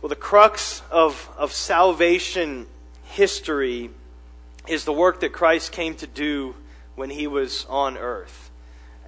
Well, the crux of, of salvation history is the work that Christ came to do when he was on earth.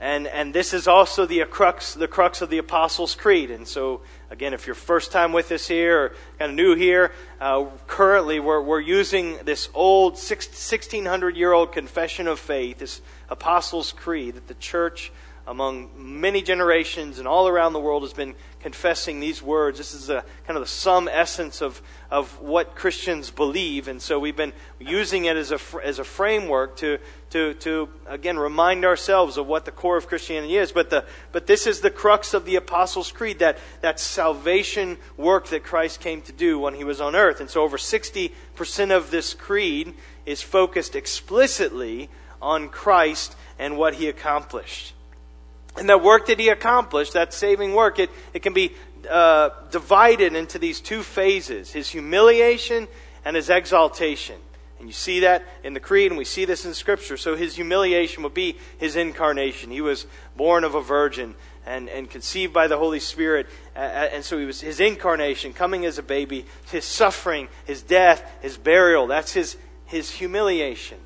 And, and this is also the crux, the crux of the Apostles' Creed. And so, again, if you're first time with us here or kind of new here, uh, currently we're, we're using this old 1600 year old confession of faith, this Apostles' Creed that the church among many generations and all around the world has been confessing these words. This is a kind of the sum essence of, of what Christians believe. And so we've been using it as a, as a framework to, to, to, again, remind ourselves of what the core of Christianity is. But, the, but this is the crux of the Apostles' Creed, that, that salvation work that Christ came to do when he was on earth. And so over 60% of this creed is focused explicitly on Christ and what he accomplished. And the work that he accomplished, that saving work, it, it can be uh, divided into these two phases his humiliation and his exaltation. And you see that in the Creed, and we see this in Scripture. So his humiliation would be his incarnation. He was born of a virgin and, and conceived by the Holy Spirit. And so he was his incarnation, coming as a baby, his suffering, his death, his burial. That's his, his humiliation.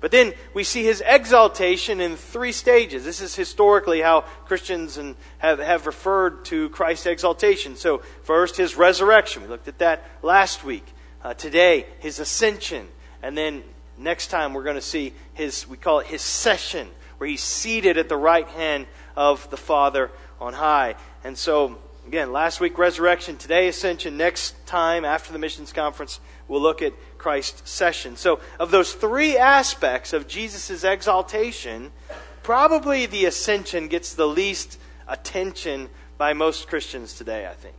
But then we see his exaltation in three stages. This is historically how Christians and have, have referred to Christ's exaltation. So, first, his resurrection. We looked at that last week. Uh, today, his ascension. And then next time, we're going to see his, we call it his session, where he's seated at the right hand of the Father on high. And so, again, last week, resurrection. Today, ascension. Next time, after the missions conference, we'll look at Christ's session. So, of those three aspects of Jesus' exaltation, probably the ascension gets the least attention by most Christians today, I think.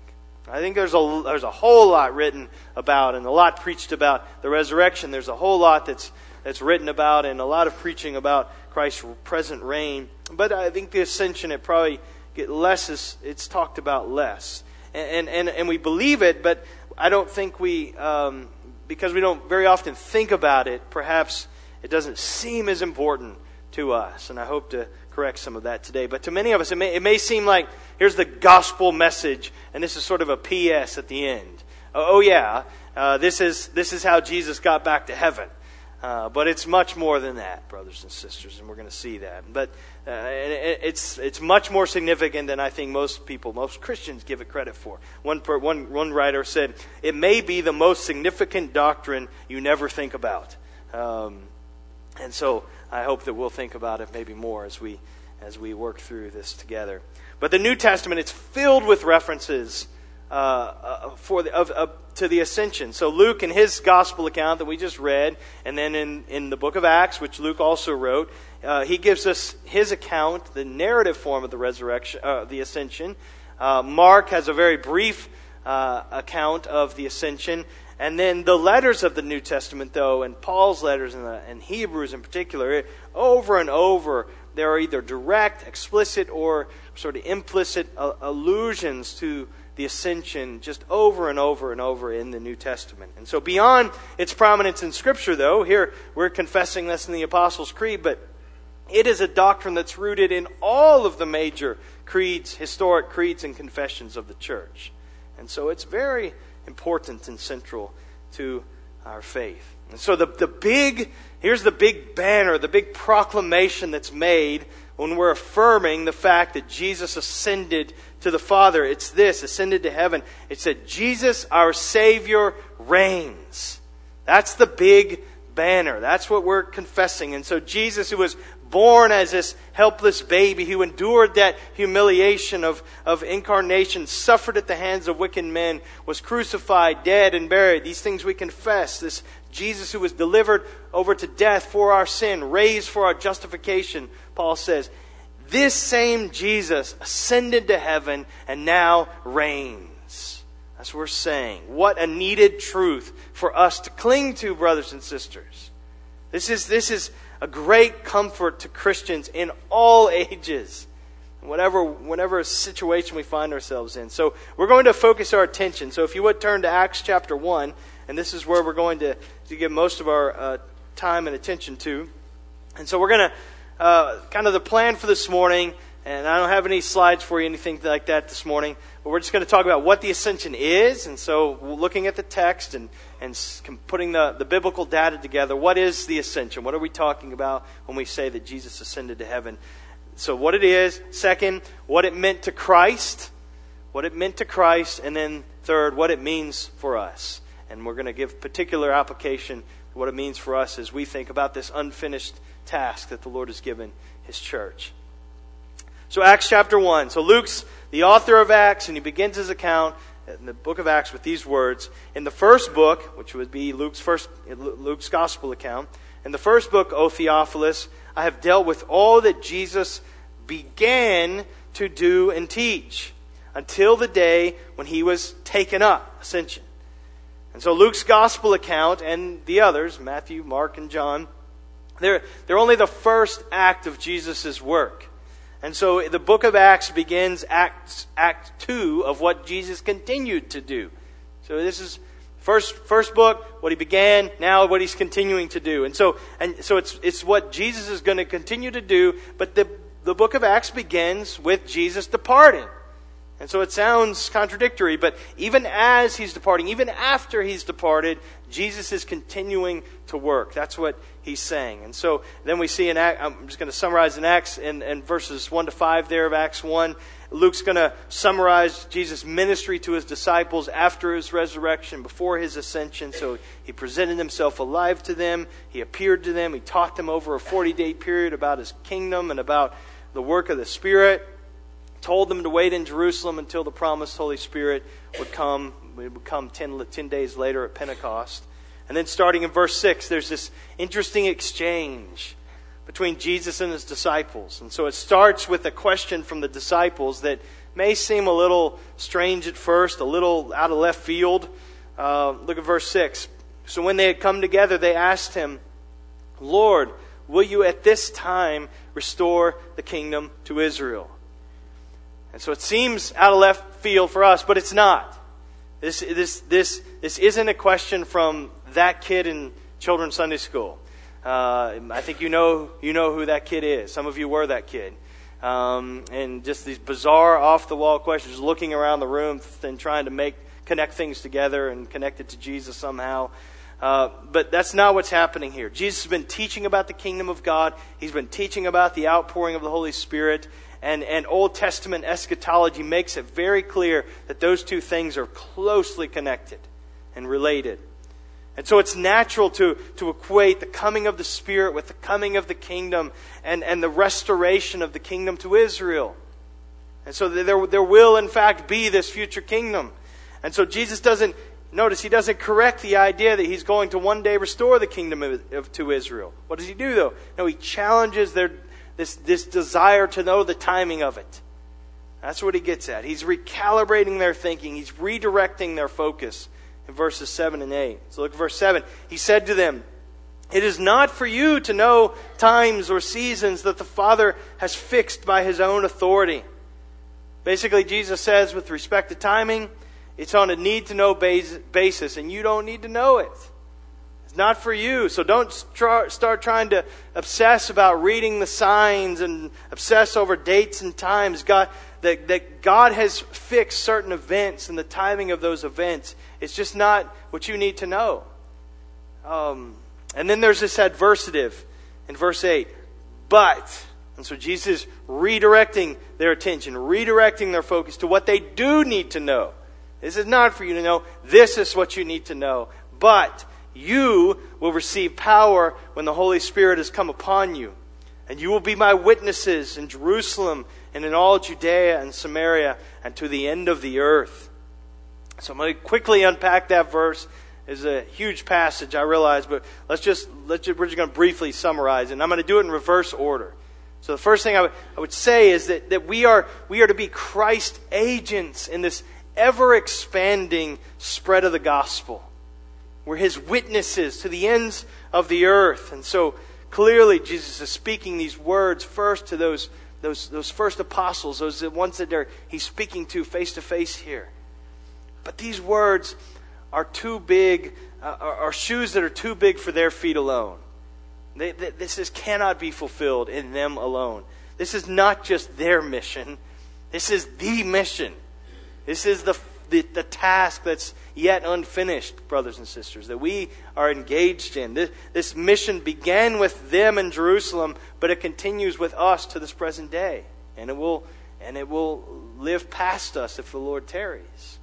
I think there's a, there's a whole lot written about and a lot preached about the resurrection. There's a whole lot that's, that's written about and a lot of preaching about Christ's present reign. But I think the ascension, it probably get less, it's talked about less. And, and, and we believe it, but I don't think we, um, because we don't very often think about it, perhaps it doesn't seem as important to us. And I hope to correct some of that today. But to many of us, it may, it may seem like here's the gospel message, and this is sort of a P.S. at the end. Oh, oh yeah, uh, this, is, this is how Jesus got back to heaven. Uh, but it's much more than that, brothers and sisters, and we're going to see that. But uh, it's, it's much more significant than I think most people, most Christians give it credit for. One, one, one writer said, It may be the most significant doctrine you never think about. Um, and so I hope that we'll think about it maybe more as we, as we work through this together. But the New Testament, it's filled with references uh, uh, for the, of, to the ascension. So Luke, in his gospel account that we just read, and then in, in the book of Acts, which Luke also wrote, uh, he gives us his account, the narrative form of the resurrection, uh, the ascension. Uh, Mark has a very brief uh, account of the ascension. And then the letters of the New Testament, though, and Paul's letters and, and Hebrews in particular, over and over, there are either direct, explicit, or sort of implicit allusions to the ascension just over and over and over in the New Testament. And so, beyond its prominence in Scripture, though, here we're confessing this in the Apostles' Creed, but it is a doctrine that's rooted in all of the major creeds, historic creeds, and confessions of the church. And so, it's very important and central to our faith. And so, the, the big, here's the big banner, the big proclamation that's made when we're affirming the fact that Jesus ascended to the Father. It's this ascended to heaven. It said, Jesus, our Savior, reigns. That's the big banner. That's what we're confessing. And so, Jesus, who was born as this helpless baby, who endured that humiliation of, of incarnation, suffered at the hands of wicked men, was crucified, dead, and buried. These things we confess. This Jesus who was delivered over to death for our sin, raised for our justification, Paul says. This same Jesus ascended to heaven and now reigns. That's what we're saying. What a needed truth for us to cling to, brothers and sisters. This is, this is a great comfort to Christians in all ages, whatever, whatever situation we find ourselves in. So we're going to focus our attention. So if you would turn to Acts chapter 1, and this is where we're going to, to give most of our uh, time and attention to. And so we're going to, uh, kind of the plan for this morning, And I don't have any slides for you, anything like that this morning. But we're just going to talk about what the ascension is. And so, looking at the text and, and putting the, the biblical data together, what is the ascension? What are we talking about when we say that Jesus ascended to heaven? So, what it is. Second, what it meant to Christ. What it meant to Christ. And then, third, what it means for us. And we're going to give particular application to what it means for us as we think about this unfinished task that the Lord has given His church. So, Acts chapter 1. So, Luke's the author of Acts, and he begins his account in the book of Acts with these words. In the first book, which would be Luke's, first, Luke's gospel account, in the first book, O Theophilus, I have dealt with all that Jesus began to do and teach until the day when he was taken up, ascension. And so Luke's gospel account and the others, Matthew, Mark, and John, they're, they're only the first act of Jesus' work. And so the book of Acts begins Act, act 2 of what Jesus continued to do. So this is first, first book, what he began, now what he's continuing to do. And so, and so it's, it's what Jesus is going to continue to do, but the, the book of Acts begins with Jesus departing. And so it sounds contradictory, but even as he's departing, even after he's departed, Jesus is continuing to work. That's what he's saying. And so then we see in Acts, I'm just going to summarize in Acts, in, in verses 1 to 5 there of Acts 1. Luke's going to summarize Jesus' ministry to his disciples after his resurrection, before his ascension. So he presented himself alive to them, he appeared to them, he taught them over a 40 day period about his kingdom and about the work of the Spirit told them to wait in Jerusalem until the promised Holy Spirit would come. It would come 10, 10 days later at Pentecost. And then starting in verse 6, there's this interesting exchange between Jesus and his disciples. And so it starts with a question from the disciples that may seem a little strange at first, a little out of left field. Uh, look at verse 6. So when they had come together, they asked him, Lord, will you at this time restore the kingdom to Israel? And so it seems out of left field for us, but it's not. This, this, this, this isn't a question from that kid in children's Sunday school. Uh, I think you know, you know who that kid is. Some of you were that kid. Um, and just these bizarre, off the wall questions, looking around the room and trying to make connect things together and connect it to Jesus somehow. Uh, but that's not what's happening here. Jesus has been teaching about the kingdom of God. He's been teaching about the outpouring of the Holy Spirit and, and Old Testament eschatology makes it very clear that those two things are closely connected and related. And so it's natural to, to equate the coming of the Spirit with the coming of the kingdom and, and the restoration of the kingdom to Israel. And so there, there will, in fact, be this future kingdom. And so Jesus doesn't, notice, he doesn't correct the idea that he's going to one day restore the kingdom of, of, to Israel. What does he do, though? No, he challenges their, this, this desire to know the timing of it. That's what he gets at. He's recalibrating their thinking, he's redirecting their focus in verses 7 and 8. So look at verse 7. He said to them, It is not for you to know times or seasons that the Father has fixed by his own authority. Basically, Jesus says, with respect to timing, it's on a need to know basis, and you don't need to know it. It's not for you. So don't start trying to obsess about reading the signs and obsess over dates and times. God, that, that God has fixed certain events and the timing of those events. It's just not what you need to know. Um, and then there's this adversative in verse 8. But, and so Jesus is redirecting their attention, redirecting their focus to what they do need to know. This is not for you to know. This is what you need to know. But you will receive power when the Holy Spirit has come upon you. And you will be my witnesses in Jerusalem and in all Judea and Samaria and to the end of the earth. So I'm going to quickly unpack that verse. It's a huge passage, I realize, but let's just, let's just, we're just going to briefly summarize, and I'm going to do it in reverse order. So the first thing I would, I would say is that, that we, are, we are to be Christ agents in this ever expanding spread of the gospel. We're his witnesses to the ends of the earth. And so clearly, Jesus is speaking these words first to those, those, those first apostles, those the ones that he's speaking to face to face here. But these words are too big, uh, are, are, shoes that are too big for their feet alone. They, they, this is, cannot be fulfilled in them alone. this is not just their mission, this is the mission. This is the, the, the, task that's yet unfinished, brothers and sisters, that we are engaged in. This, this mission began with them in Jerusalem, but it continues with us to this present day. And it will, and it will live past us if the Lord tarries.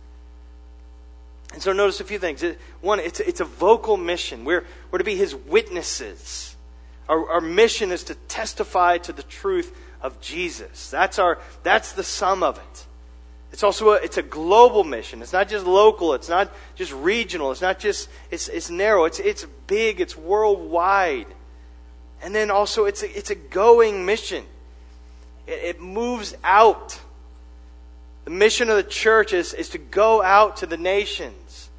And so notice a few things. One, it's, it's a vocal mission. We're, we're to be his witnesses. Our, our mission is to testify to the truth of Jesus. That's, our, that's the sum of it. It's also a, it's a global mission. It's not just local. It's not just regional. It's not just, it's, it's narrow. It's, it's big. It's worldwide. And then also it's a, it's a going mission. It, it moves out. The mission of the church is, is to go out to the nations.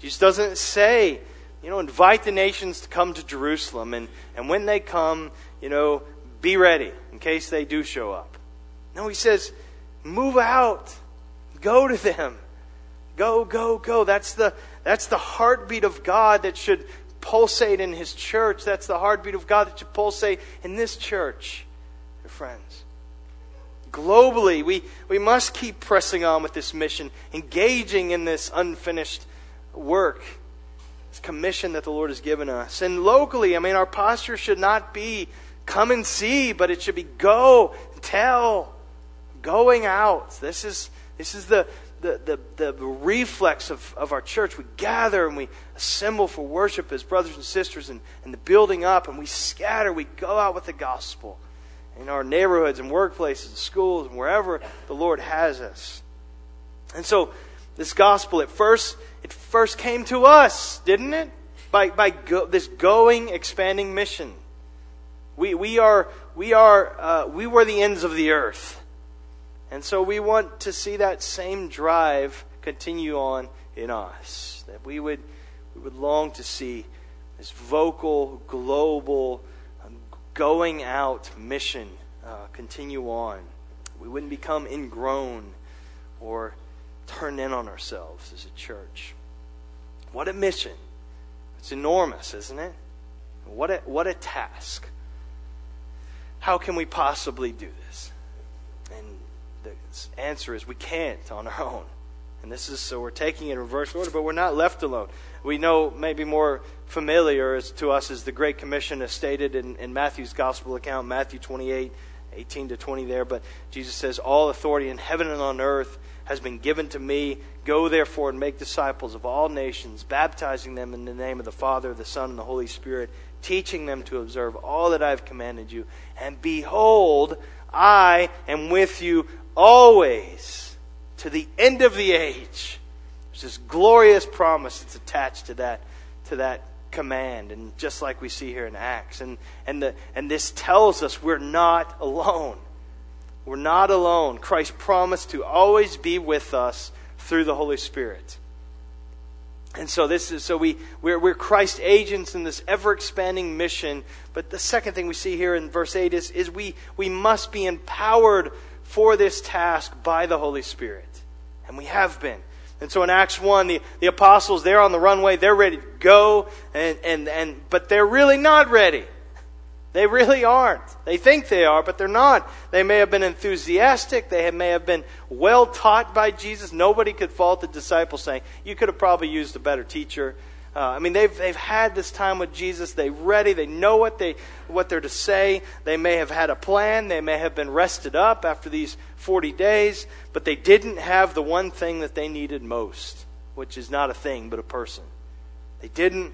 Jesus doesn't say, you know, invite the nations to come to Jerusalem. And, and when they come, you know, be ready in case they do show up. No, he says, move out. Go to them. Go, go, go. That's the, that's the heartbeat of God that should pulsate in his church. That's the heartbeat of God that should pulsate in this church, your friends. Globally, we, we must keep pressing on with this mission, engaging in this unfinished work, this commission that the Lord has given us. And locally, I mean, our posture should not be come and see, but it should be go, tell, going out. This is, this is the, the, the, the reflex of, of our church. We gather and we assemble for worship as brothers and sisters and, and the building up, and we scatter. We go out with the gospel in our neighborhoods and workplaces and schools and wherever the Lord has us. And so, this gospel, at first, it first came to us, didn't it? By, by go, this going, expanding mission. We, we, are, we, are, uh, we were the ends of the earth. And so we want to see that same drive continue on in us. That we would, we would long to see this vocal, global, um, going out mission uh, continue on. We wouldn't become ingrown or turn in on ourselves as a church. What a mission! It's enormous, isn't it? What a, what a task how can we possibly do this? Answer is we can't on our own. And this is so we're taking it in reverse order, but we're not left alone. We know maybe more familiar as, to us is the Great Commission as stated in, in Matthew's Gospel account, Matthew 28, 18 to 20 there. But Jesus says, All authority in heaven and on earth has been given to me. Go therefore and make disciples of all nations, baptizing them in the name of the Father, the Son, and the Holy Spirit, teaching them to observe all that I have commanded you. And behold, I am with you always to the end of the age. There's this glorious promise that's attached to that, to that command, and just like we see here in Acts. And, and, the, and this tells us we're not alone. We're not alone. Christ promised to always be with us through the Holy Spirit. And so this is so we we're, we're Christ agents in this ever expanding mission. But the second thing we see here in verse eight is is we we must be empowered for this task by the Holy Spirit, and we have been. And so in Acts one, the, the apostles they're on the runway, they're ready to go, and and and but they're really not ready. They really aren't. They think they are, but they're not. They may have been enthusiastic. They may have been well taught by Jesus. Nobody could fault the disciples saying, You could have probably used a better teacher. Uh, I mean, they've, they've had this time with Jesus. They're ready. They know what, they, what they're to say. They may have had a plan. They may have been rested up after these 40 days, but they didn't have the one thing that they needed most, which is not a thing, but a person. They didn't,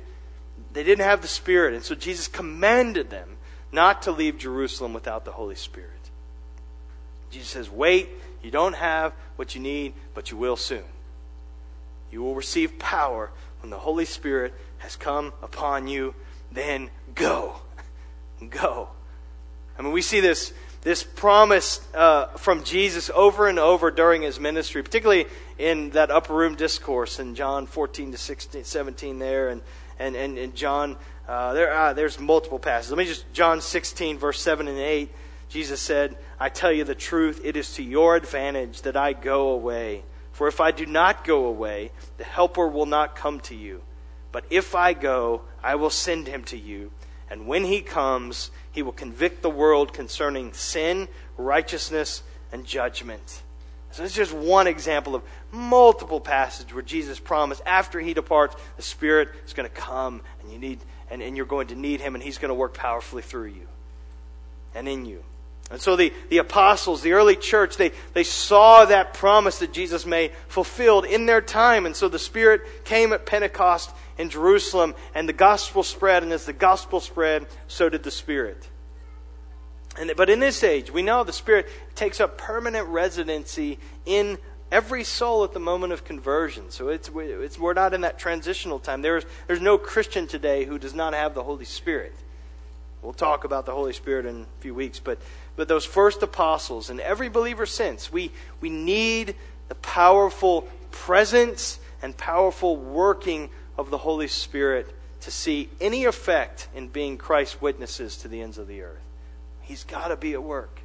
they didn't have the Spirit. And so Jesus commanded them not to leave Jerusalem without the Holy Spirit. Jesus says, Wait, you don't have what you need, but you will soon. You will receive power when the Holy Spirit has come upon you. Then go. Go. I mean, we see this, this promise uh, from Jesus over and over during his ministry, particularly in that upper room discourse in John 14 to 16, 17 there, and, and, and, and John uh, there, uh, there's multiple passages. Let me just, John 16, verse 7 and 8. Jesus said, I tell you the truth, it is to your advantage that I go away. For if I do not go away, the Helper will not come to you. But if I go, I will send him to you. And when he comes, he will convict the world concerning sin, righteousness and judgment. So it's just one example of multiple passages where Jesus promised after he departs, the Spirit is going to come and you need and, and you're going to need him and he's going to work powerfully through you and in you. And so the, the apostles, the early church, they, they saw that promise that Jesus made fulfilled in their time. And so the Spirit came at Pentecost in Jerusalem, and the gospel spread. And as the gospel spread, so did the Spirit. And, but in this age, we know the Spirit takes up permanent residency in every soul at the moment of conversion. So it's, it's, we're not in that transitional time. There's, there's no Christian today who does not have the Holy Spirit. We'll talk about the Holy Spirit in a few weeks, but but those first apostles and every believer since, we, we need the powerful presence and powerful working of the Holy Spirit to see any effect in being Christ's witnesses to the ends of the earth. He's got to be at work.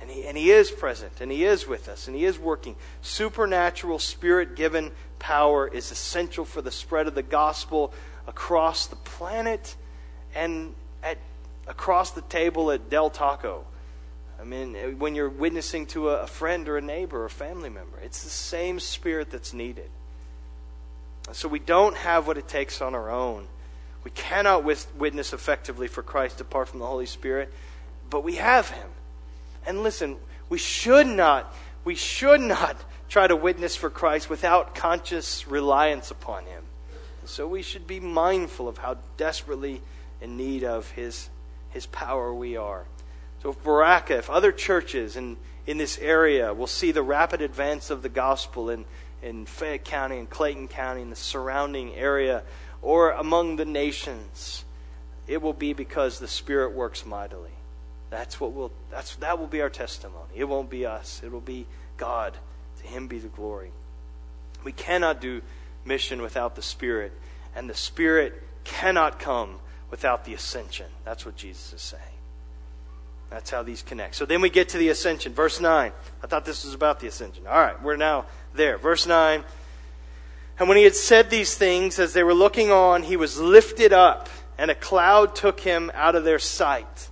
And he, and he is present, and He is with us, and He is working. Supernatural, spirit given power is essential for the spread of the gospel across the planet and at across the table at Del Taco. I mean, eh, when you're witnessing to a friend or a neighbor or a family member, it's the same spirit that's needed. So we don't have what it takes on our own. We cannot witness effectively for Christ apart from the Holy Spirit, but we have Him. And listen, we should not, we should not try to witness for Christ without conscious reliance upon Him. so we should be mindful of how desperately in need of His his power we are. So if Baraka, if other churches in, in this area will see the rapid advance of the gospel in, in Fayette County and Clayton County and the surrounding area, or among the nations, it will be because the Spirit works mightily. That's what will that's that will be our testimony. It won't be us. It will be God. To him be the glory. We cannot do mission without the Spirit, and the Spirit cannot come without the ascension. That's what Jesus is saying. That's how these connect. So then we get to the ascension. Verse 9. I thought this was about the ascension. All right, we're now there. Verse 9. And when he had said these things, as they were looking on, he was lifted up, and a cloud took him out of their sight.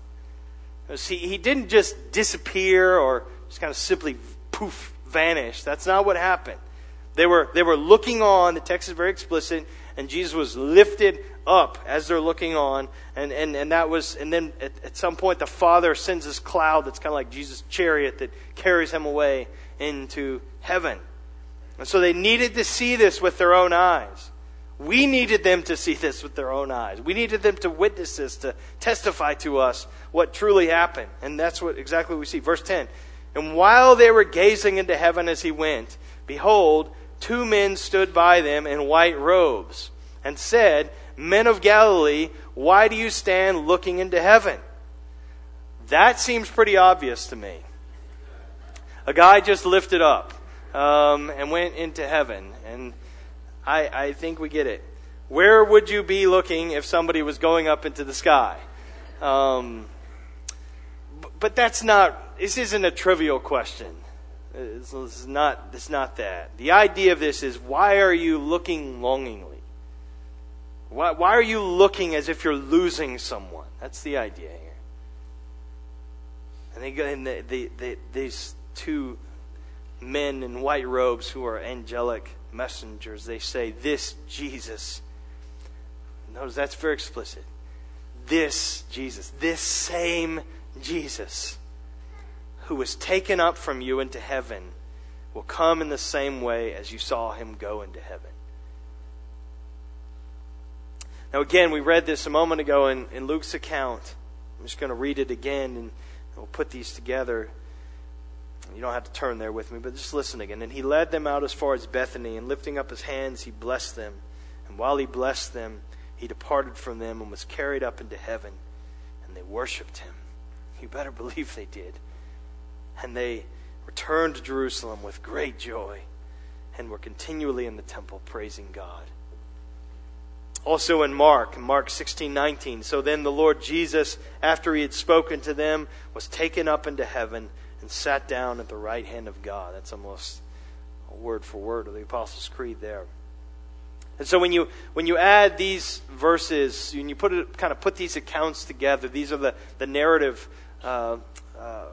See, he didn't just disappear or just kind of simply poof, vanish. That's not what happened. They were, they were looking on, the text is very explicit, and Jesus was lifted up as they're looking on. And, and, and that was, and then at, at some point the Father sends this cloud that's kind of like Jesus' chariot that carries him away into heaven. And so they needed to see this with their own eyes. We needed them to see this with their own eyes. We needed them to witness this, to testify to us what truly happened. And that's what exactly we see. Verse 10. And while they were gazing into heaven as he went, behold, two men stood by them in white robes and said, Men of Galilee, why do you stand looking into heaven? That seems pretty obvious to me. A guy just lifted up um, and went into heaven, and I, I think we get it. Where would you be looking if somebody was going up into the sky? Um, but that's not, this isn't a trivial question. Uh, it's, it's, not, it's not that. The idea of this is why are you looking longingly? Why, why are you looking as if you're losing someone? That's the idea here. And, they, go, and the, the, the, these two men in white robes who are angelic messengers, they say, This Jesus. Notice that's very explicit. This Jesus, this same Jesus who was taken up from you into heaven will come in the same way as you saw him go into heaven. Now, again, we read this a moment ago in, in Luke's account. I'm just going to read it again and we'll put these together. You don't have to turn there with me, but just listen again. And he led them out as far as Bethany, and lifting up his hands, he blessed them. And while he blessed them, he departed from them and was carried up into heaven. And they worshiped him. You better believe they did. And they returned to Jerusalem with great joy and were continually in the temple praising God. Also in Mark, Mark 16, 19. So then the Lord Jesus, after he had spoken to them, was taken up into heaven and sat down at the right hand of God. That's almost word for word of the Apostles' Creed there. And so when you when you add these verses, when you put it kind of put these accounts together, these are the the narrative uh, uh,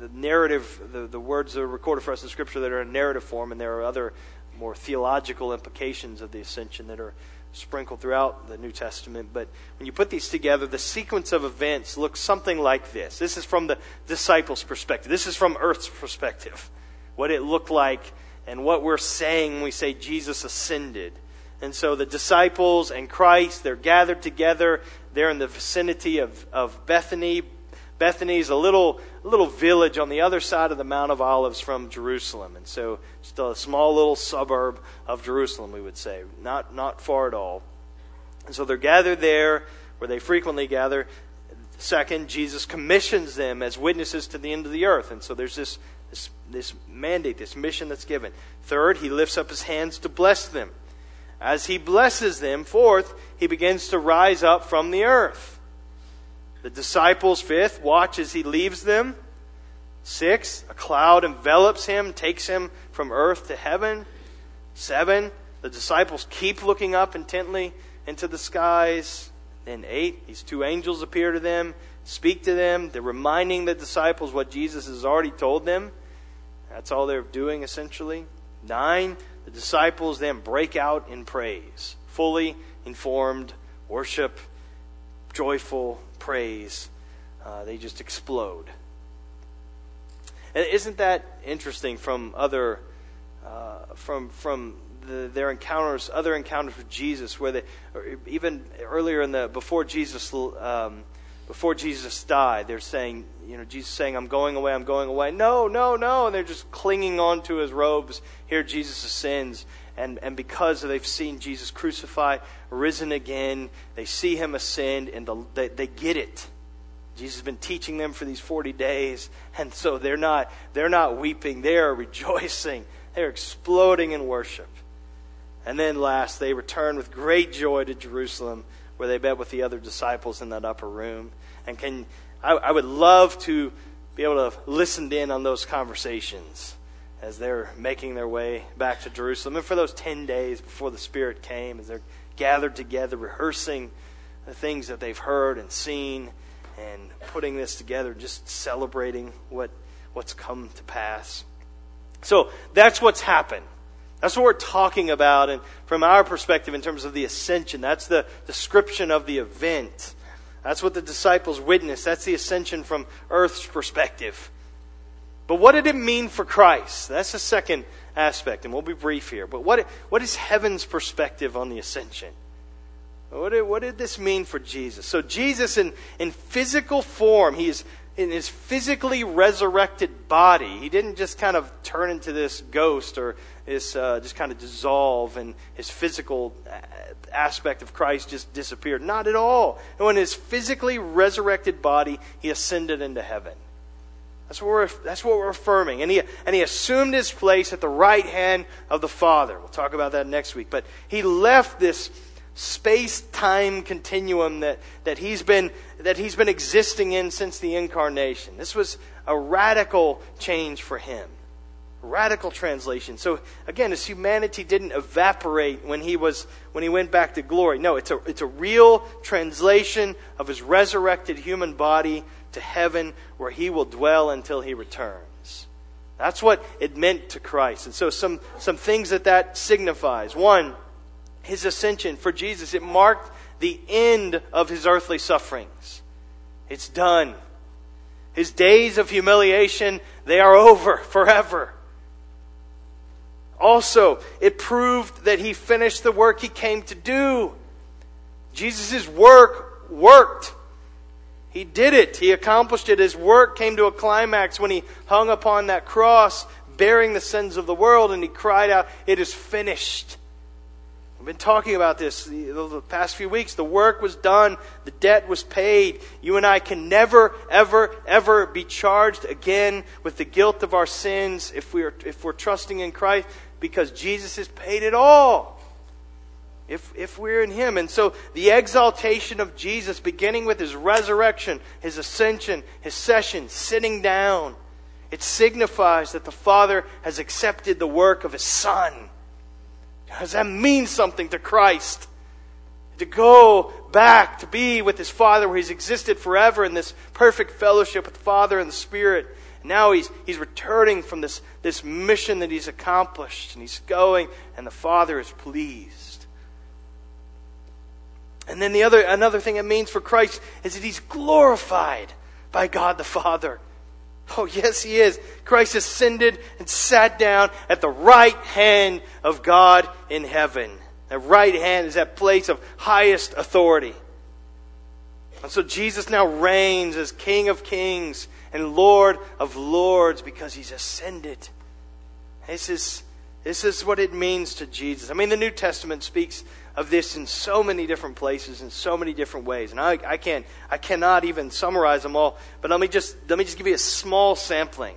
the narrative, the, the words are recorded for us in Scripture that are in narrative form, and there are other more theological implications of the ascension that are sprinkled throughout the New Testament. But when you put these together, the sequence of events looks something like this. This is from the disciples' perspective. This is from Earth's perspective. What it looked like and what we're saying when we say Jesus ascended. And so the disciples and Christ, they're gathered together. They're in the vicinity of, of Bethany. Bethany is a little, little village on the other side of the Mount of Olives from Jerusalem. And so just a small little suburb of Jerusalem, we would say. Not, not far at all. And so they're gathered there where they frequently gather. Second, Jesus commissions them as witnesses to the end of the earth. And so there's this, this, this mandate, this mission that's given. Third, he lifts up his hands to bless them. As he blesses them, fourth, he begins to rise up from the earth. The disciples, fifth, watch as he leaves them. Six, a cloud envelops him, takes him from earth to heaven. Seven, the disciples keep looking up intently into the skies. Then eight, these two angels appear to them, speak to them. They're reminding the disciples what Jesus has already told them. That's all they're doing essentially. Nine, the disciples then break out in praise, fully informed worship, joyful praise. Uh, they just explode. And isn't that interesting from other, uh, from from the, their encounters, other encounters with Jesus, where they, even earlier in the before Jesus um, before Jesus died, they're saying, you know, Jesus saying, I'm going away, I'm going away. No, no, no. And they're just clinging on to his robes. Here Jesus ascends. And, and because they've seen Jesus crucified, risen again, they see him ascend, and the, they, they get it. Jesus has been teaching them for these 40 days, and so they're not, they're not weeping, they are rejoicing. They're exploding in worship. And then last, they return with great joy to Jerusalem where they met with the other disciples in that upper room. And can I, I would love to be able to listen in on those conversations as they're making their way back to Jerusalem. And for those 10 days before the Spirit came, as they're gathered together, rehearsing the things that they've heard and seen, and putting this together, just celebrating what, what's come to pass. So that's what's happened. That's what we're talking about, and from our perspective, in terms of the ascension, that's the description of the event. That's what the disciples witnessed. That's the ascension from earth's perspective. But what did it mean for Christ? That's the second aspect, and we'll be brief here. But what, what is heaven's perspective on the ascension? What did, what did this mean for Jesus? So, Jesus, in, in physical form, he is in his physically resurrected body. He didn't just kind of turn into this ghost or this uh, just kind of dissolve and his physical uh, aspect of Christ just disappeared. Not at all. And when his physically resurrected body, he ascended into heaven. That's what we're, that's what we're affirming. And he, and he assumed his place at the right hand of the Father. We'll talk about that next week. But he left this space time continuum that, that, he's been, that he's been existing in since the incarnation. This was a radical change for him. Radical translation. So again, his humanity didn't evaporate when he was when he went back to glory. No, it's a it's a real translation of his resurrected human body to heaven where he will dwell until he returns. That's what it meant to Christ. And so some some things that that signifies. One, his ascension for Jesus, it marked the end of his earthly sufferings. It's done. His days of humiliation, they are over forever. Also, it proved that he finished the work he came to do. Jesus' work worked. He did it. He accomplished it. His work came to a climax when he hung upon that cross, bearing the sins of the world, and he cried out, It is finished. We've been talking about this the past few weeks. The work was done, the debt was paid. You and I can never, ever, ever be charged again with the guilt of our sins if, we are, if we're trusting in Christ because Jesus has paid it all. If, if we're in Him. And so the exaltation of Jesus, beginning with His resurrection, His ascension, His session, sitting down, it signifies that the Father has accepted the work of His Son does that mean something to Christ? To go back to be with his Father where he's existed forever in this perfect fellowship with the Father and the Spirit. Now he's, he's returning from this, this mission that he's accomplished, and he's going, and the Father is pleased. And then the other, another thing it means for Christ is that he's glorified by God the Father. Oh, yes, he is. Christ ascended and sat down at the right hand of God in heaven. The right hand is that place of highest authority. And so Jesus now reigns as King of kings and Lord of lords because he's ascended. This is, this is what it means to Jesus. I mean, the New Testament speaks of this in so many different places in so many different ways. And I, I can't, I cannot even summarize them all. But let me just, let me just give you a small sampling.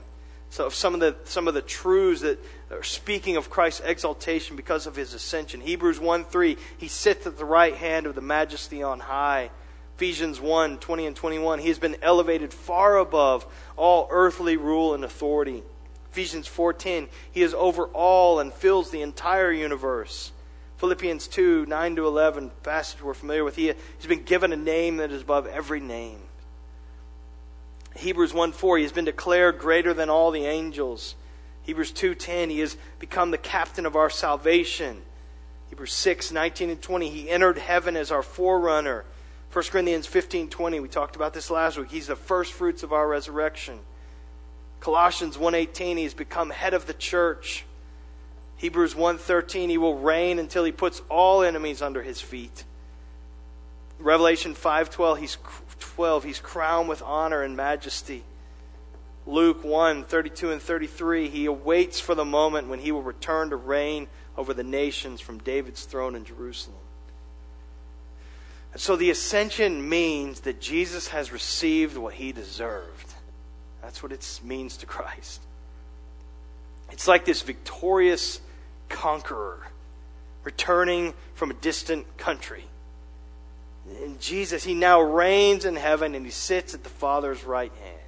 So of some of the, some of the truths that are speaking of Christ's exaltation because of his ascension. Hebrews 1 3, he sits at the right hand of the majesty on high. Ephesians 1 20 and 21, he has been elevated far above all earthly rule and authority. Ephesians 4:10, he is over all and fills the entire universe. Philippians 2 9 to 11, passage we're familiar with. He, he's been given a name that is above every name. Hebrews 1 4, he has been declared greater than all the angels. Hebrews 2:10, he has become the captain of our salvation. Hebrews 6 19 and 20, he entered heaven as our forerunner. 1 Corinthians 15:20, we talked about this last week. He's the first fruits of our resurrection. Colossians 1:18, he's become head of the church. Hebrews 1:13 he will reign until he puts all enemies under his feet. Revelation 5:12 he's 12 he's crowned with honor and majesty. Luke 1:32 and 33 he awaits for the moment when he will return to reign over the nations from David's throne in Jerusalem. And so the ascension means that Jesus has received what he deserved. That's what it means to Christ. It's like this victorious conqueror returning from a distant country. In Jesus, he now reigns in heaven and he sits at the Father's right hand.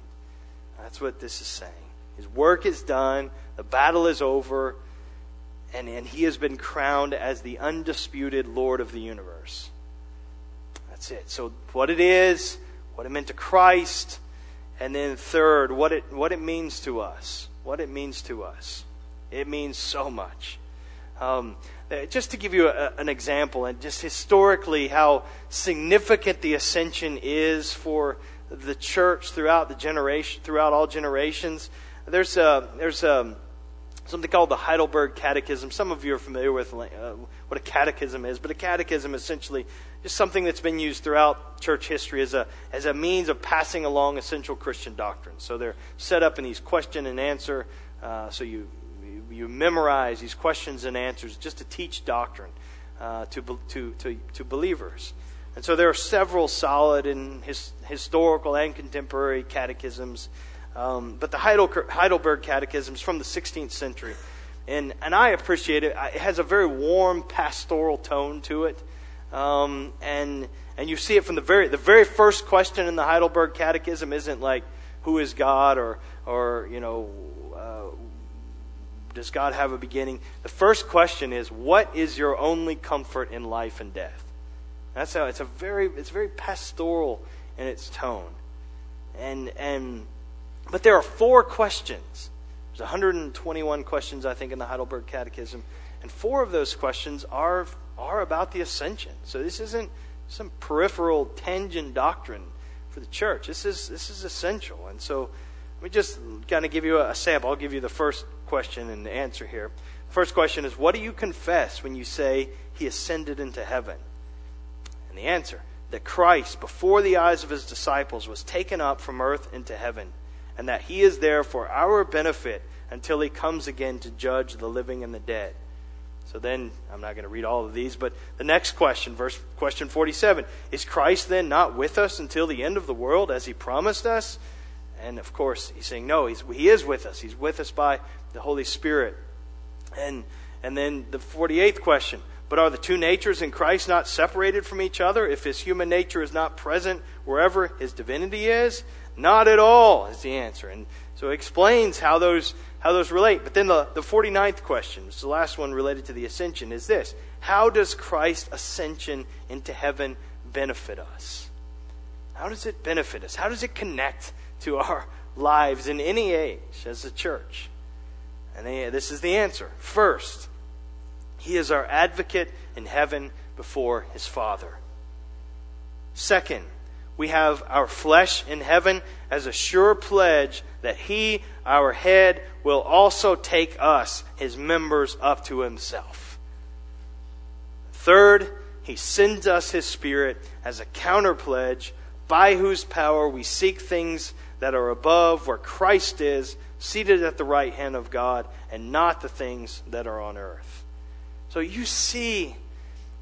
That's what this is saying. His work is done, the battle is over, and, and he has been crowned as the undisputed Lord of the universe. That's it. So, what it is, what it meant to Christ, and then third, what it, what it means to us. What it means to us. It means so much. Um, uh, just to give you a, an example, and just historically how significant the ascension is for the church throughout the generation, throughout all generations. There's a, there's a, something called the Heidelberg Catechism. Some of you are familiar with uh, what a catechism is, but a catechism is essentially just something that's been used throughout church history as a as a means of passing along essential Christian doctrines. So they're set up in these question and answer. Uh, so you you memorize these questions and answers just to teach doctrine uh, to, to, to, to believers. And so there are several solid and his, historical and contemporary catechisms. Um, but the Heidelberg Catechism is from the 16th century. And, and I appreciate it. It has a very warm pastoral tone to it. Um, and, and you see it from the very, the very first question in the Heidelberg Catechism isn't like, who is God or, or you know, uh, does God have a beginning? The first question is, what is your only comfort in life and death? That's how it's a very it's very pastoral in its tone. And and but there are four questions. There's 121 questions I think in the Heidelberg Catechism, and four of those questions are are about the ascension. So this isn't some peripheral tangent doctrine for the church. This is this is essential. And so let me just kind of give you a sample. I'll give you the first question and the answer here. First question is What do you confess when you say he ascended into heaven? And the answer that Christ, before the eyes of his disciples, was taken up from earth into heaven, and that he is there for our benefit until he comes again to judge the living and the dead. So then, I'm not going to read all of these, but the next question, verse question 47, is Christ then not with us until the end of the world as he promised us? And of course, he's saying, no, he's, he is with us. He's with us by the Holy Spirit. And, and then the 48th question But are the two natures in Christ not separated from each other if his human nature is not present wherever his divinity is? Not at all, is the answer. And so it explains how those, how those relate. But then the, the 49th question, which is the last one related to the ascension, is this How does Christ's ascension into heaven benefit us? How does it benefit us? How does it connect to our, lives in any age as a church? And this is the answer. First, He is our advocate in heaven before His Father. Second, we have our flesh in heaven as a sure pledge that He, our head, will also take us, His members, up to Himself. Third, He sends us His Spirit as a counter pledge by whose power we seek things that are above where Christ is, seated at the right hand of God, and not the things that are on earth. So you see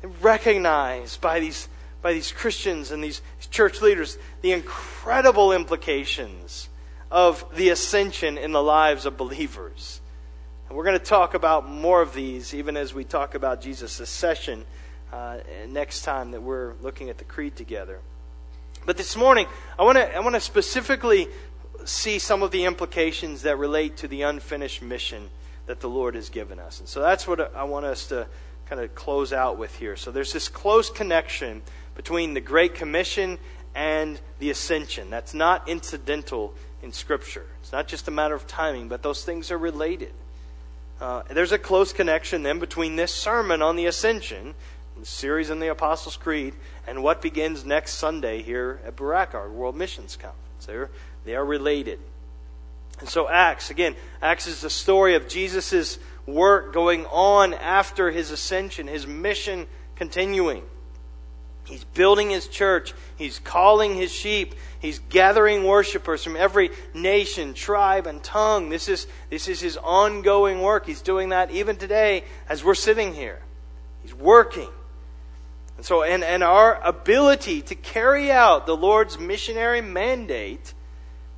and recognize by these by these Christians and these church leaders the incredible implications of the ascension in the lives of believers. And we're going to talk about more of these even as we talk about Jesus' ascension uh, next time that we're looking at the creed together. But this morning, I want to I want to specifically see some of the implications that relate to the unfinished mission that the Lord has given us. And so that's what I want us to kind of close out with here. So there's this close connection between the Great Commission and the ascension. That's not incidental in Scripture. It's not just a matter of timing, but those things are related. Uh, there's a close connection then between this sermon on the ascension, the series in the Apostles' Creed, and what begins next Sunday here at Barak, our World Missions Conference. They're, they are related. And so, Acts, again, Acts is the story of Jesus' work going on after his ascension, his mission continuing. He's building his church. He's calling his sheep. He's gathering worshipers from every nation, tribe, and tongue. This is, this is his ongoing work. He's doing that even today as we're sitting here. He's working. And so, and, and our ability to carry out the Lord's missionary mandate,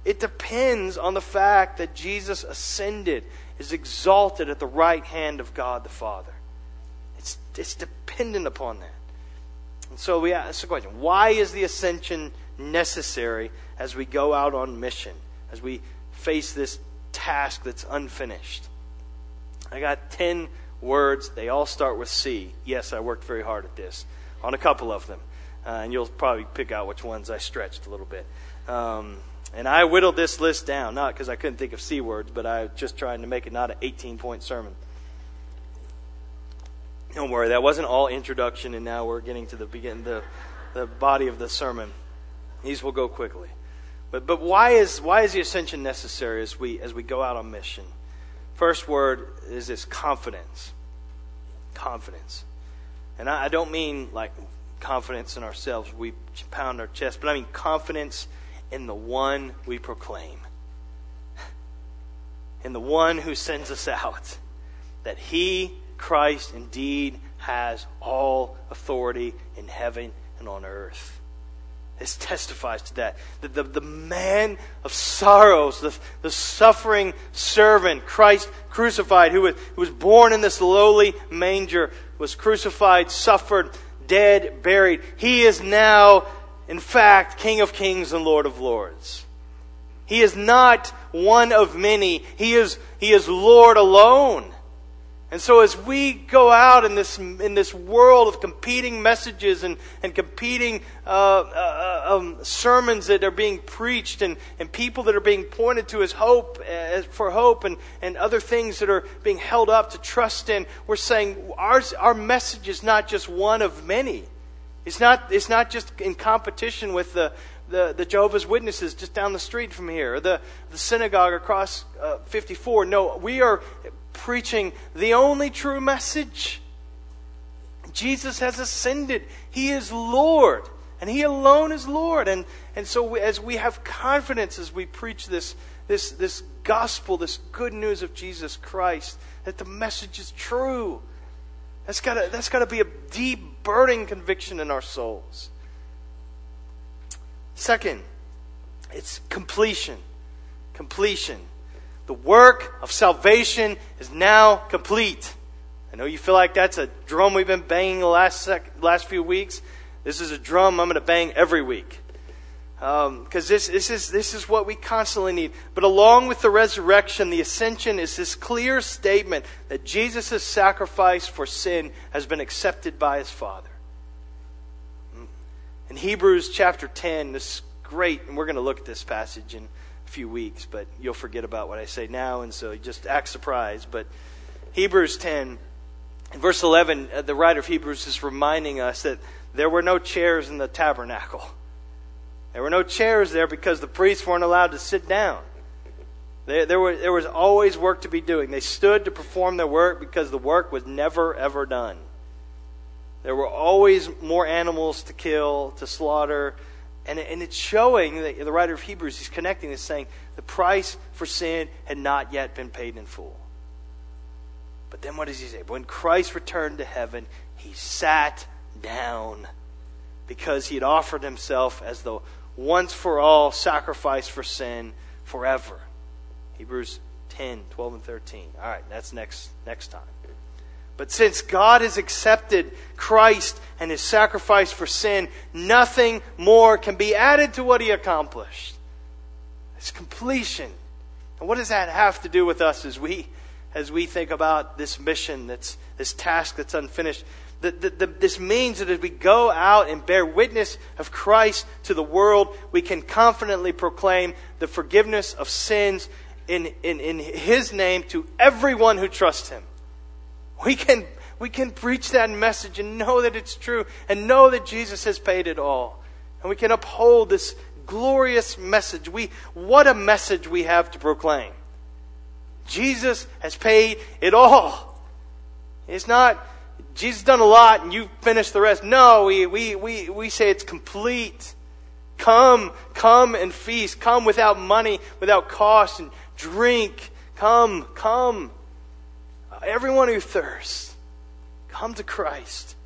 it depends on the fact that Jesus ascended, is exalted at the right hand of God the Father. It's, it's dependent upon that. And so we ask the question why is the ascension necessary as we go out on mission, as we face this task that's unfinished? I got 10 words. They all start with C. Yes, I worked very hard at this, on a couple of them. Uh, and you'll probably pick out which ones I stretched a little bit. Um, and I whittled this list down, not because I couldn't think of C words, but I was just trying to make it not an 18 point sermon. Don't worry, that wasn't all introduction, and now we're getting to the begin the the body of the sermon. These will go quickly. But but why is why is the ascension necessary as we as we go out on mission? First word is this confidence. Confidence. And I, I don't mean like confidence in ourselves, we pound our chest, but I mean confidence in the one we proclaim. In the one who sends us out. That he Christ indeed has all authority in heaven and on earth. This testifies to that. The, the, the man of sorrows, the, the suffering servant, Christ crucified, who was, who was born in this lowly manger, was crucified, suffered, dead, buried. He is now, in fact, King of kings and Lord of lords. He is not one of many. He is, he is Lord alone. And so, as we go out in this, in this world of competing messages and, and competing uh, uh, um, sermons that are being preached and, and people that are being pointed to as hope, as for hope, and, and other things that are being held up to trust in, we're saying ours, our message is not just one of many. It's not, it's not just in competition with the, the, the Jehovah's Witnesses just down the street from here, the, the synagogue across uh, 54. No, we are preaching the only true message. Jesus has ascended. He is Lord, and He alone is Lord. And, and so, we, as we have confidence as we preach this, this, this gospel, this good news of Jesus Christ, that the message is true, that's got that's to be a deep, burning conviction in our souls. Second, it's completion. Completion. The work of salvation is now complete. I know you feel like that's a drum we've been banging the last, sec- last few weeks. This is a drum I'm going to bang every week. Because um, this, this, is, this is what we constantly need. But along with the resurrection, the ascension is this clear statement that Jesus' sacrifice for sin has been accepted by his Father. In Hebrews chapter 10, this great, and we're going to look at this passage in few weeks, but you'll forget about what I say now, and so just act surprised. But Hebrews 10, verse 11, uh, the writer of Hebrews is reminding us that there were no chairs in the tabernacle. There were no chairs there because the priests weren't allowed to sit down. There, there, were, there was always work to be doing. They stood to perform their work because the work was never, ever done. There were always more animals to kill, to slaughter. And, and it's showing, that the writer of Hebrews, he's connecting this, saying the price for sin had not yet been paid in full. But then what does he say? When Christ returned to heaven, he sat down because he had offered himself as the once for all sacrifice for sin forever. Hebrews 10, 12, and 13. All right, that's next, next time. But since God has accepted Christ and his sacrifice for sin, nothing more can be added to what he accomplished. It's completion. And what does that have to do with us as we as we think about this mission that's this task that's unfinished? The, the, the, this means that as we go out and bear witness of Christ to the world, we can confidently proclaim the forgiveness of sins in, in, in His name to everyone who trusts Him. We can, we can preach that message and know that it's true and know that Jesus has paid it all. And we can uphold this glorious message. We, what a message we have to proclaim. Jesus has paid it all. It's not, Jesus done a lot and you finished the rest. No, we, we, we, we say it's complete. Come, come and feast. Come without money, without cost, and drink. Come, come. Everyone who thirsts, come to Christ.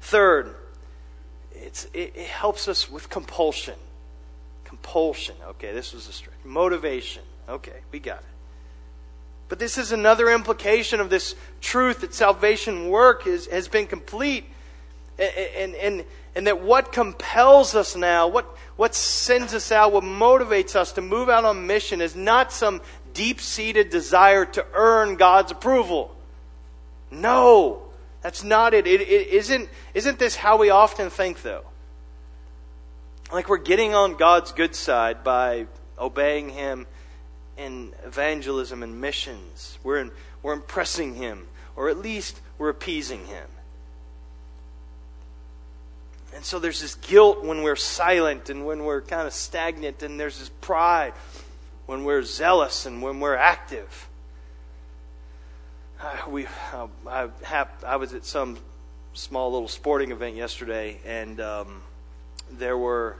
Third, it, it helps us with compulsion. Compulsion. Okay, this was a strict. Motivation. Okay, we got it. But this is another implication of this truth that salvation work is, has been complete. And, and, and that what compels us now, what, what sends us out, what motivates us to move out on mission is not some deep seated desire to earn God's approval. No, that's not it. It, it isn't, isn't this how we often think, though? Like we're getting on God's good side by obeying Him in evangelism and missions. We're, in, we're impressing Him, or at least we're appeasing Him. And so there's this guilt when we're silent and when we're kind of stagnant, and there's this pride when we're zealous and when we're active. Uh, we, uh, I, have, I was at some small little sporting event yesterday, and um, there were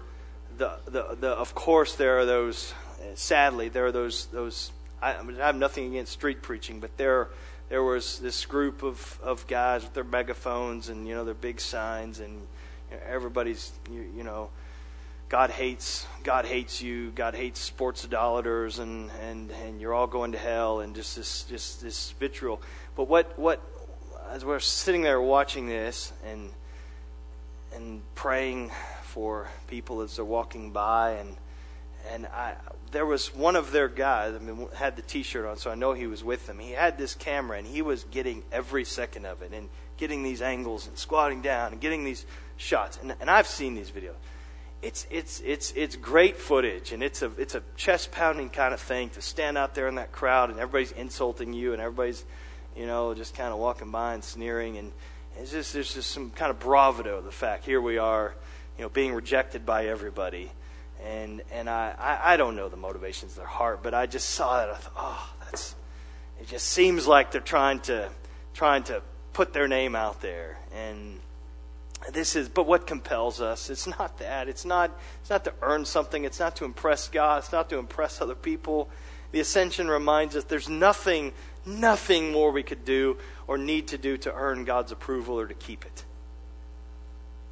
the, the, the, of course, there are those. Sadly, there are those those. I, mean, I have nothing against street preaching, but there there was this group of, of guys with their megaphones and you know their big signs, and you know, everybody's you, you know God hates God hates you. God hates sports idolaters, and, and, and you're all going to hell, and just this just this vitriol. But what what as we're sitting there watching this and and praying for people as they're walking by, and and I there was one of their guys. I mean, had the T-shirt on, so I know he was with them. He had this camera, and he was getting every second of it, and getting these angles, and squatting down, and getting these shots. And, and I've seen these videos it's it's it's it's great footage and it's a it's a chest pounding kind of thing to stand out there in that crowd and everybody's insulting you and everybody's you know just kind of walking by and sneering and it's just there's just some kind of bravado the fact here we are you know being rejected by everybody. And and I, I I don't know the motivations of their heart but I just saw that I thought oh that's it just seems like they're trying to trying to put their name out there. And this is but what compels us? It's not that. It's not it's not to earn something. It's not to impress god. It's not to impress other people. The ascension reminds us there's nothing nothing more we could do or need to do to earn god's approval or to keep it.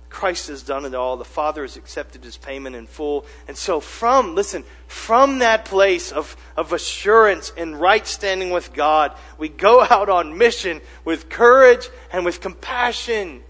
Christ has done it all. The father has accepted his payment in full. And so from listen from that place of, of assurance and right standing with god we go out on mission with courage and with compassion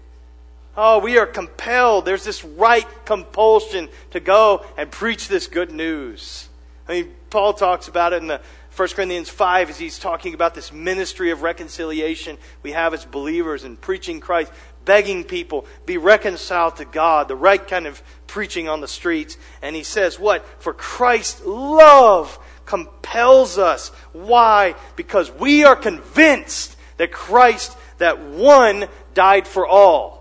Oh, we are compelled. There's this right compulsion to go and preach this good news. I mean, Paul talks about it in the 1 Corinthians 5, as he's talking about this ministry of reconciliation we have as believers and preaching Christ, begging people, be reconciled to God, the right kind of preaching on the streets. And he says, What? For Christ's love compels us. Why? Because we are convinced that Christ, that one, died for all.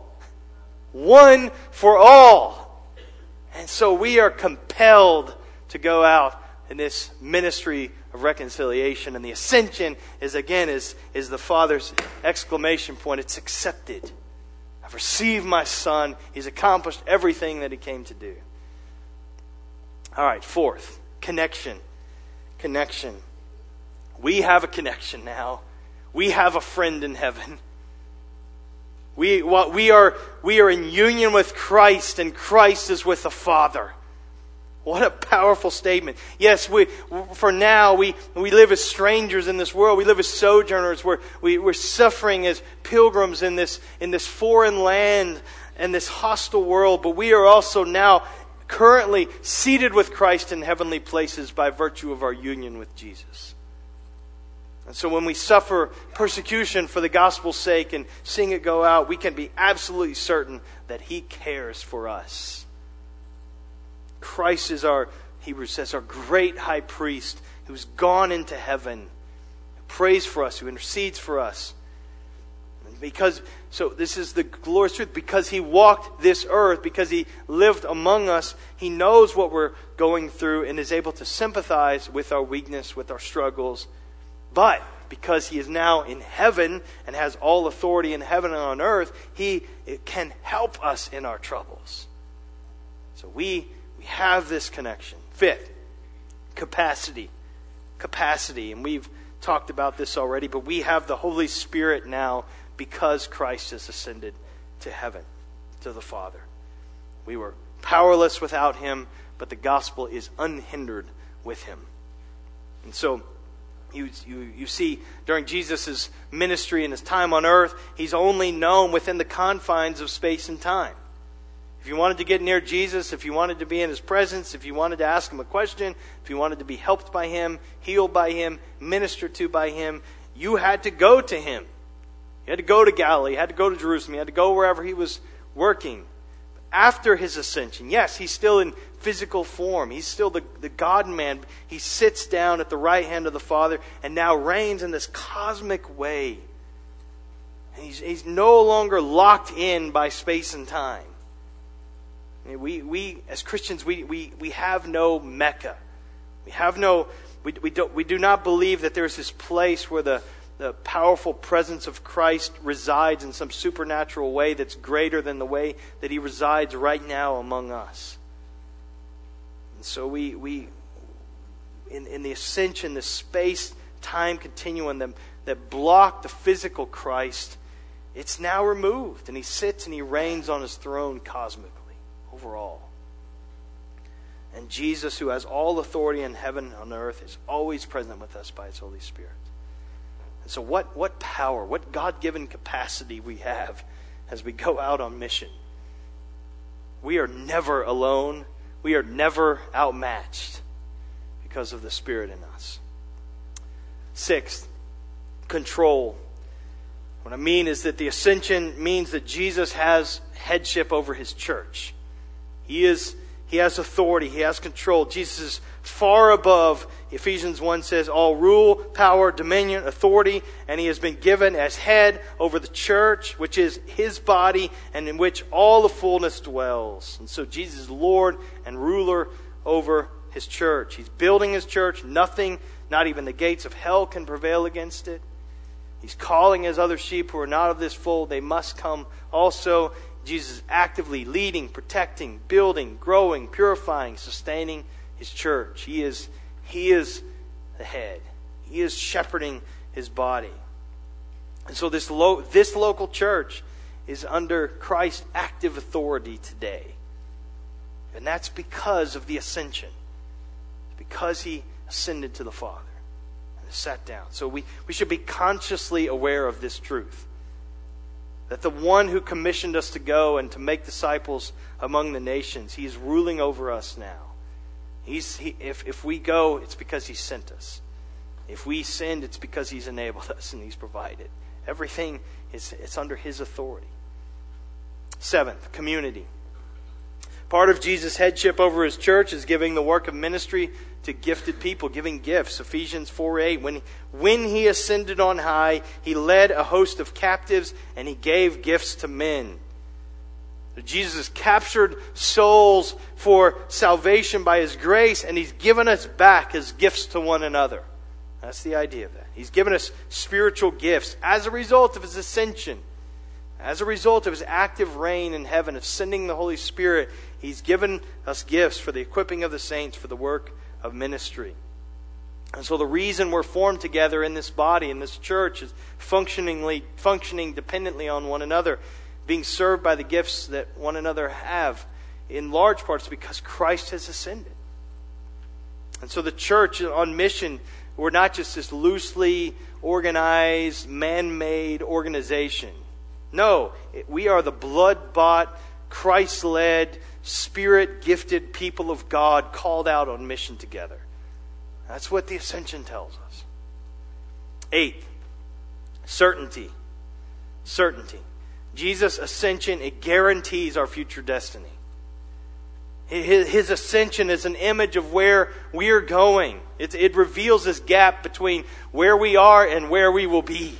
One for all. And so we are compelled to go out in this ministry of reconciliation. And the ascension is, again, is, is the Father's exclamation point. It's accepted. I've received my Son. He's accomplished everything that He came to do. All right, fourth, connection. Connection. We have a connection now. We have a friend in heaven. We, we, are, we are in union with Christ, and Christ is with the Father. What a powerful statement. Yes, we, for now, we, we live as strangers in this world. We live as sojourners. We're, we, we're suffering as pilgrims in this, in this foreign land and this hostile world. But we are also now currently seated with Christ in heavenly places by virtue of our union with Jesus. And so when we suffer persecution for the gospel's sake and seeing it go out, we can be absolutely certain that He cares for us. Christ is our, Hebrews says, our great high priest who's gone into heaven, who prays for us, who intercedes for us. Because, so this is the glorious truth. Because he walked this earth, because he lived among us, he knows what we're going through and is able to sympathize with our weakness, with our struggles. But because he is now in heaven and has all authority in heaven and on earth, he can help us in our troubles. So we we have this connection. Fifth, capacity. Capacity. And we've talked about this already, but we have the Holy Spirit now because Christ has ascended to heaven, to the Father. We were powerless without him, but the gospel is unhindered with him. And so, you, you, you see, during Jesus' ministry and his time on earth, he's only known within the confines of space and time. If you wanted to get near Jesus, if you wanted to be in his presence, if you wanted to ask him a question, if you wanted to be helped by him, healed by him, ministered to by him, you had to go to him. You had to go to Galilee, you had to go to Jerusalem, you had to go wherever he was working. After his ascension, yes, he's still in physical form. He's still the, the God man. He sits down at the right hand of the Father and now reigns in this cosmic way. And He's, he's no longer locked in by space and time. We, we as Christians, we, we, we have no Mecca. We have no, we, we, don't, we do not believe that there's this place where the, the powerful presence of Christ resides in some supernatural way that's greater than the way that he resides right now among us. So we, we in, in the ascension, the space time continuum that, that blocked the physical Christ, it's now removed. And he sits and he reigns on his throne cosmically over all. And Jesus, who has all authority in heaven and on earth, is always present with us by his Holy Spirit. And so, what, what power, what God given capacity we have as we go out on mission. We are never alone, we are never outmatched because of the Spirit in us. Sixth, control. What I mean is that the ascension means that Jesus has headship over his church. He is he has authority, he has control. Jesus is far above, Ephesians 1 says, all rule, power, dominion, authority, and he has been given as head over the church, which is his body, and in which all the fullness dwells. And so Jesus is Lord and ruler over his church. He's building his church. Nothing, not even the gates of hell, can prevail against it. He's calling his other sheep who are not of this fold. They must come also. Jesus is actively leading, protecting, building, growing, purifying, sustaining his church. He is, he is the head. He is shepherding his body. And so this, lo- this local church is under Christ's active authority today. And that's because of the ascension. Because he ascended to the Father and sat down. So we, we should be consciously aware of this truth. That the one who commissioned us to go and to make disciples among the nations, he's ruling over us now. He's, he, if, if we go, it's because he sent us. If we sinned, it's because He's enabled us and He's provided. Everything is it's under His authority. Seventh, community. Part of Jesus' headship over his church is giving the work of ministry to gifted people, giving gifts. Ephesians 4 8. When, when he ascended on high, he led a host of captives and he gave gifts to men. Jesus captured souls for salvation by his grace, and he's given us back as gifts to one another. That's the idea of that. He's given us spiritual gifts as a result of his ascension. As a result of his active reign in heaven, of sending the Holy Spirit, he's given us gifts for the equipping of the saints for the work of ministry. And so the reason we're formed together in this body, in this church, is functioningly, functioning dependently on one another being served by the gifts that one another have, in large parts because Christ has ascended. And so the church on mission, we're not just this loosely organized, man made organization. No, we are the blood bought, Christ led, spirit gifted people of God called out on mission together. That's what the ascension tells us. Eighth, certainty. Certainty. Jesus' ascension, it guarantees our future destiny. His, ascension is an image of where we are going. It, it reveals this gap between where we are and where we will be.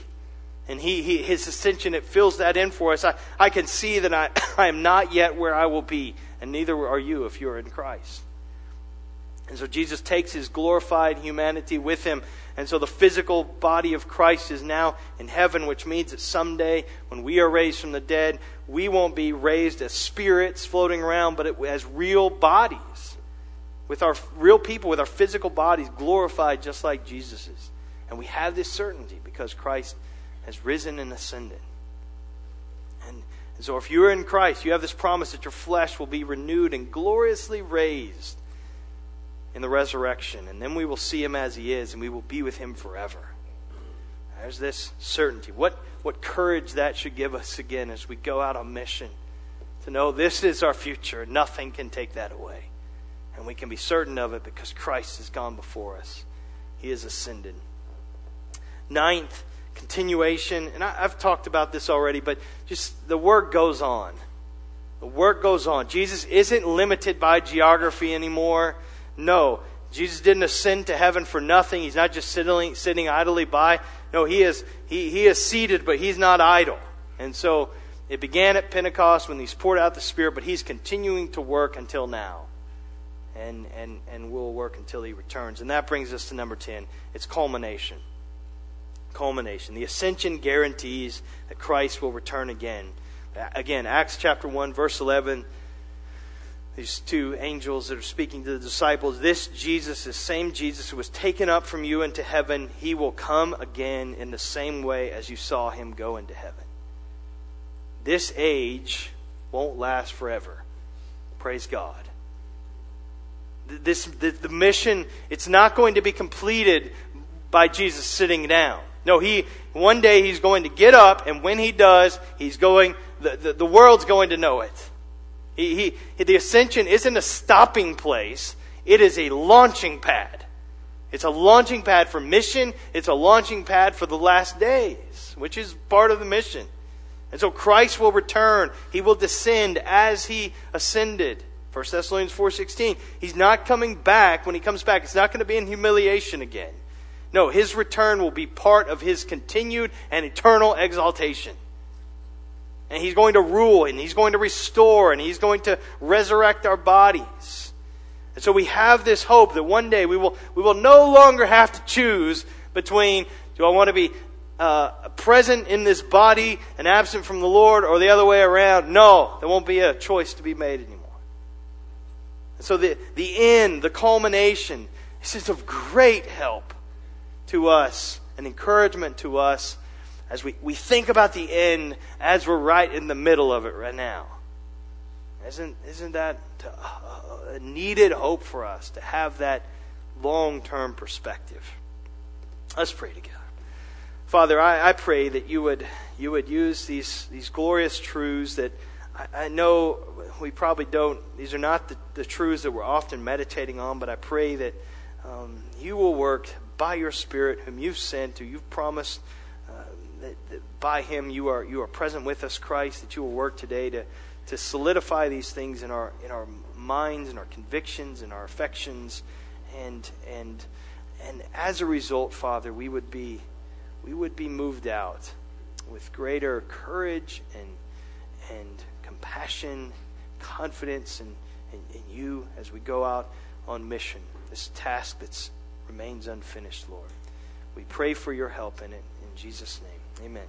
And he, he, his ascension, it fills that in for us. I, I can see that I, I am not yet where I will be, and neither are you if you're in Christ. And so Jesus takes his glorified humanity with him and so the physical body of Christ is now in heaven, which means that someday, when we are raised from the dead, we won't be raised as spirits floating around, but as real bodies. With our real people, with our physical bodies glorified just like Jesus is. And we have this certainty because Christ has risen and ascended. And, so if you're in Christ, you have this promise that your flesh will be renewed and gloriously raised in the resurrection, and then we will see him as he is, and we will be with him forever. There's this certainty. What, what courage that should give us again as we go out on mission to know this is our future, nothing can take that away. And we can be certain of it because Christ has gone before us, he has ascended. Ninth, continuation, and I, have talked about this already, but just the work goes on. The work goes on. Jesus isn't limited by geography anymore. No, Jesus didn't ascend to heaven for nothing. He's not just sitting, sitting idly by. No, he is, he, he is seated, but he's not idle. And so it began at Pentecost when he's poured out the Spirit, but he's continuing to work until now. And, and, and will work until he returns. And that brings us to number 10. It's culmination. Culmination. The ascension guarantees that Christ will return again. Again, Acts chapter 1, verse 11 these two angels that are speaking to the disciples this Jesus, the same Jesus who was taken up from you into heaven, he will come again in the same way as you saw him go into heaven. This age won't last forever. Praise God. This, the, the mission, it's not going to be completed by Jesus sitting down. No, he, one day he's going to get up, and when he does, he's going, the, the, the world's going to know it. He, he, the ascension isn't a stopping place, it is a launching pad. It's a launching pad for mission, it's a launching pad for the last days, which is part of the mission. And so Christ will return. He will descend as he ascended. 1 Thessalonians 4:16. He's not coming back. When he comes back, it's not going to be in humiliation again. No, his return will be part of his continued and eternal exaltation. And he's going to rule and he's going to restore and he's going to resurrect our bodies. And so we have this hope that one day we will, we will no longer have to choose between do I want to be uh, present in this body and absent from the Lord or the other way around? No, there won't be a choice to be made anymore. And so the, the end, the culmination, is just of great help to us, an encouragement to us as we, we think about the end as we're right in the middle of it right now. Isn't, isn't that a needed hope for us to have that long term perspective? Let's pray together. Father, I, I, pray that you would, you would use these, these glorious truths that I, I know we probably don't, these are not the, the, truths that we're often meditating on, but I pray that um, you will work by your Spirit, whom you've sent, who you've promised uh, that, that by him you are, you are present with us, Christ, that you will work today to, to solidify these things in our, in our minds and our convictions and our affections. And, and, and as a result, Father, we would be, we would be moved out with greater courage and, and compassion, confidence in, in, in you as we go out on mission, this task that remains unfinished, Lord. We pray for your help in it. In Jesus' name, amen.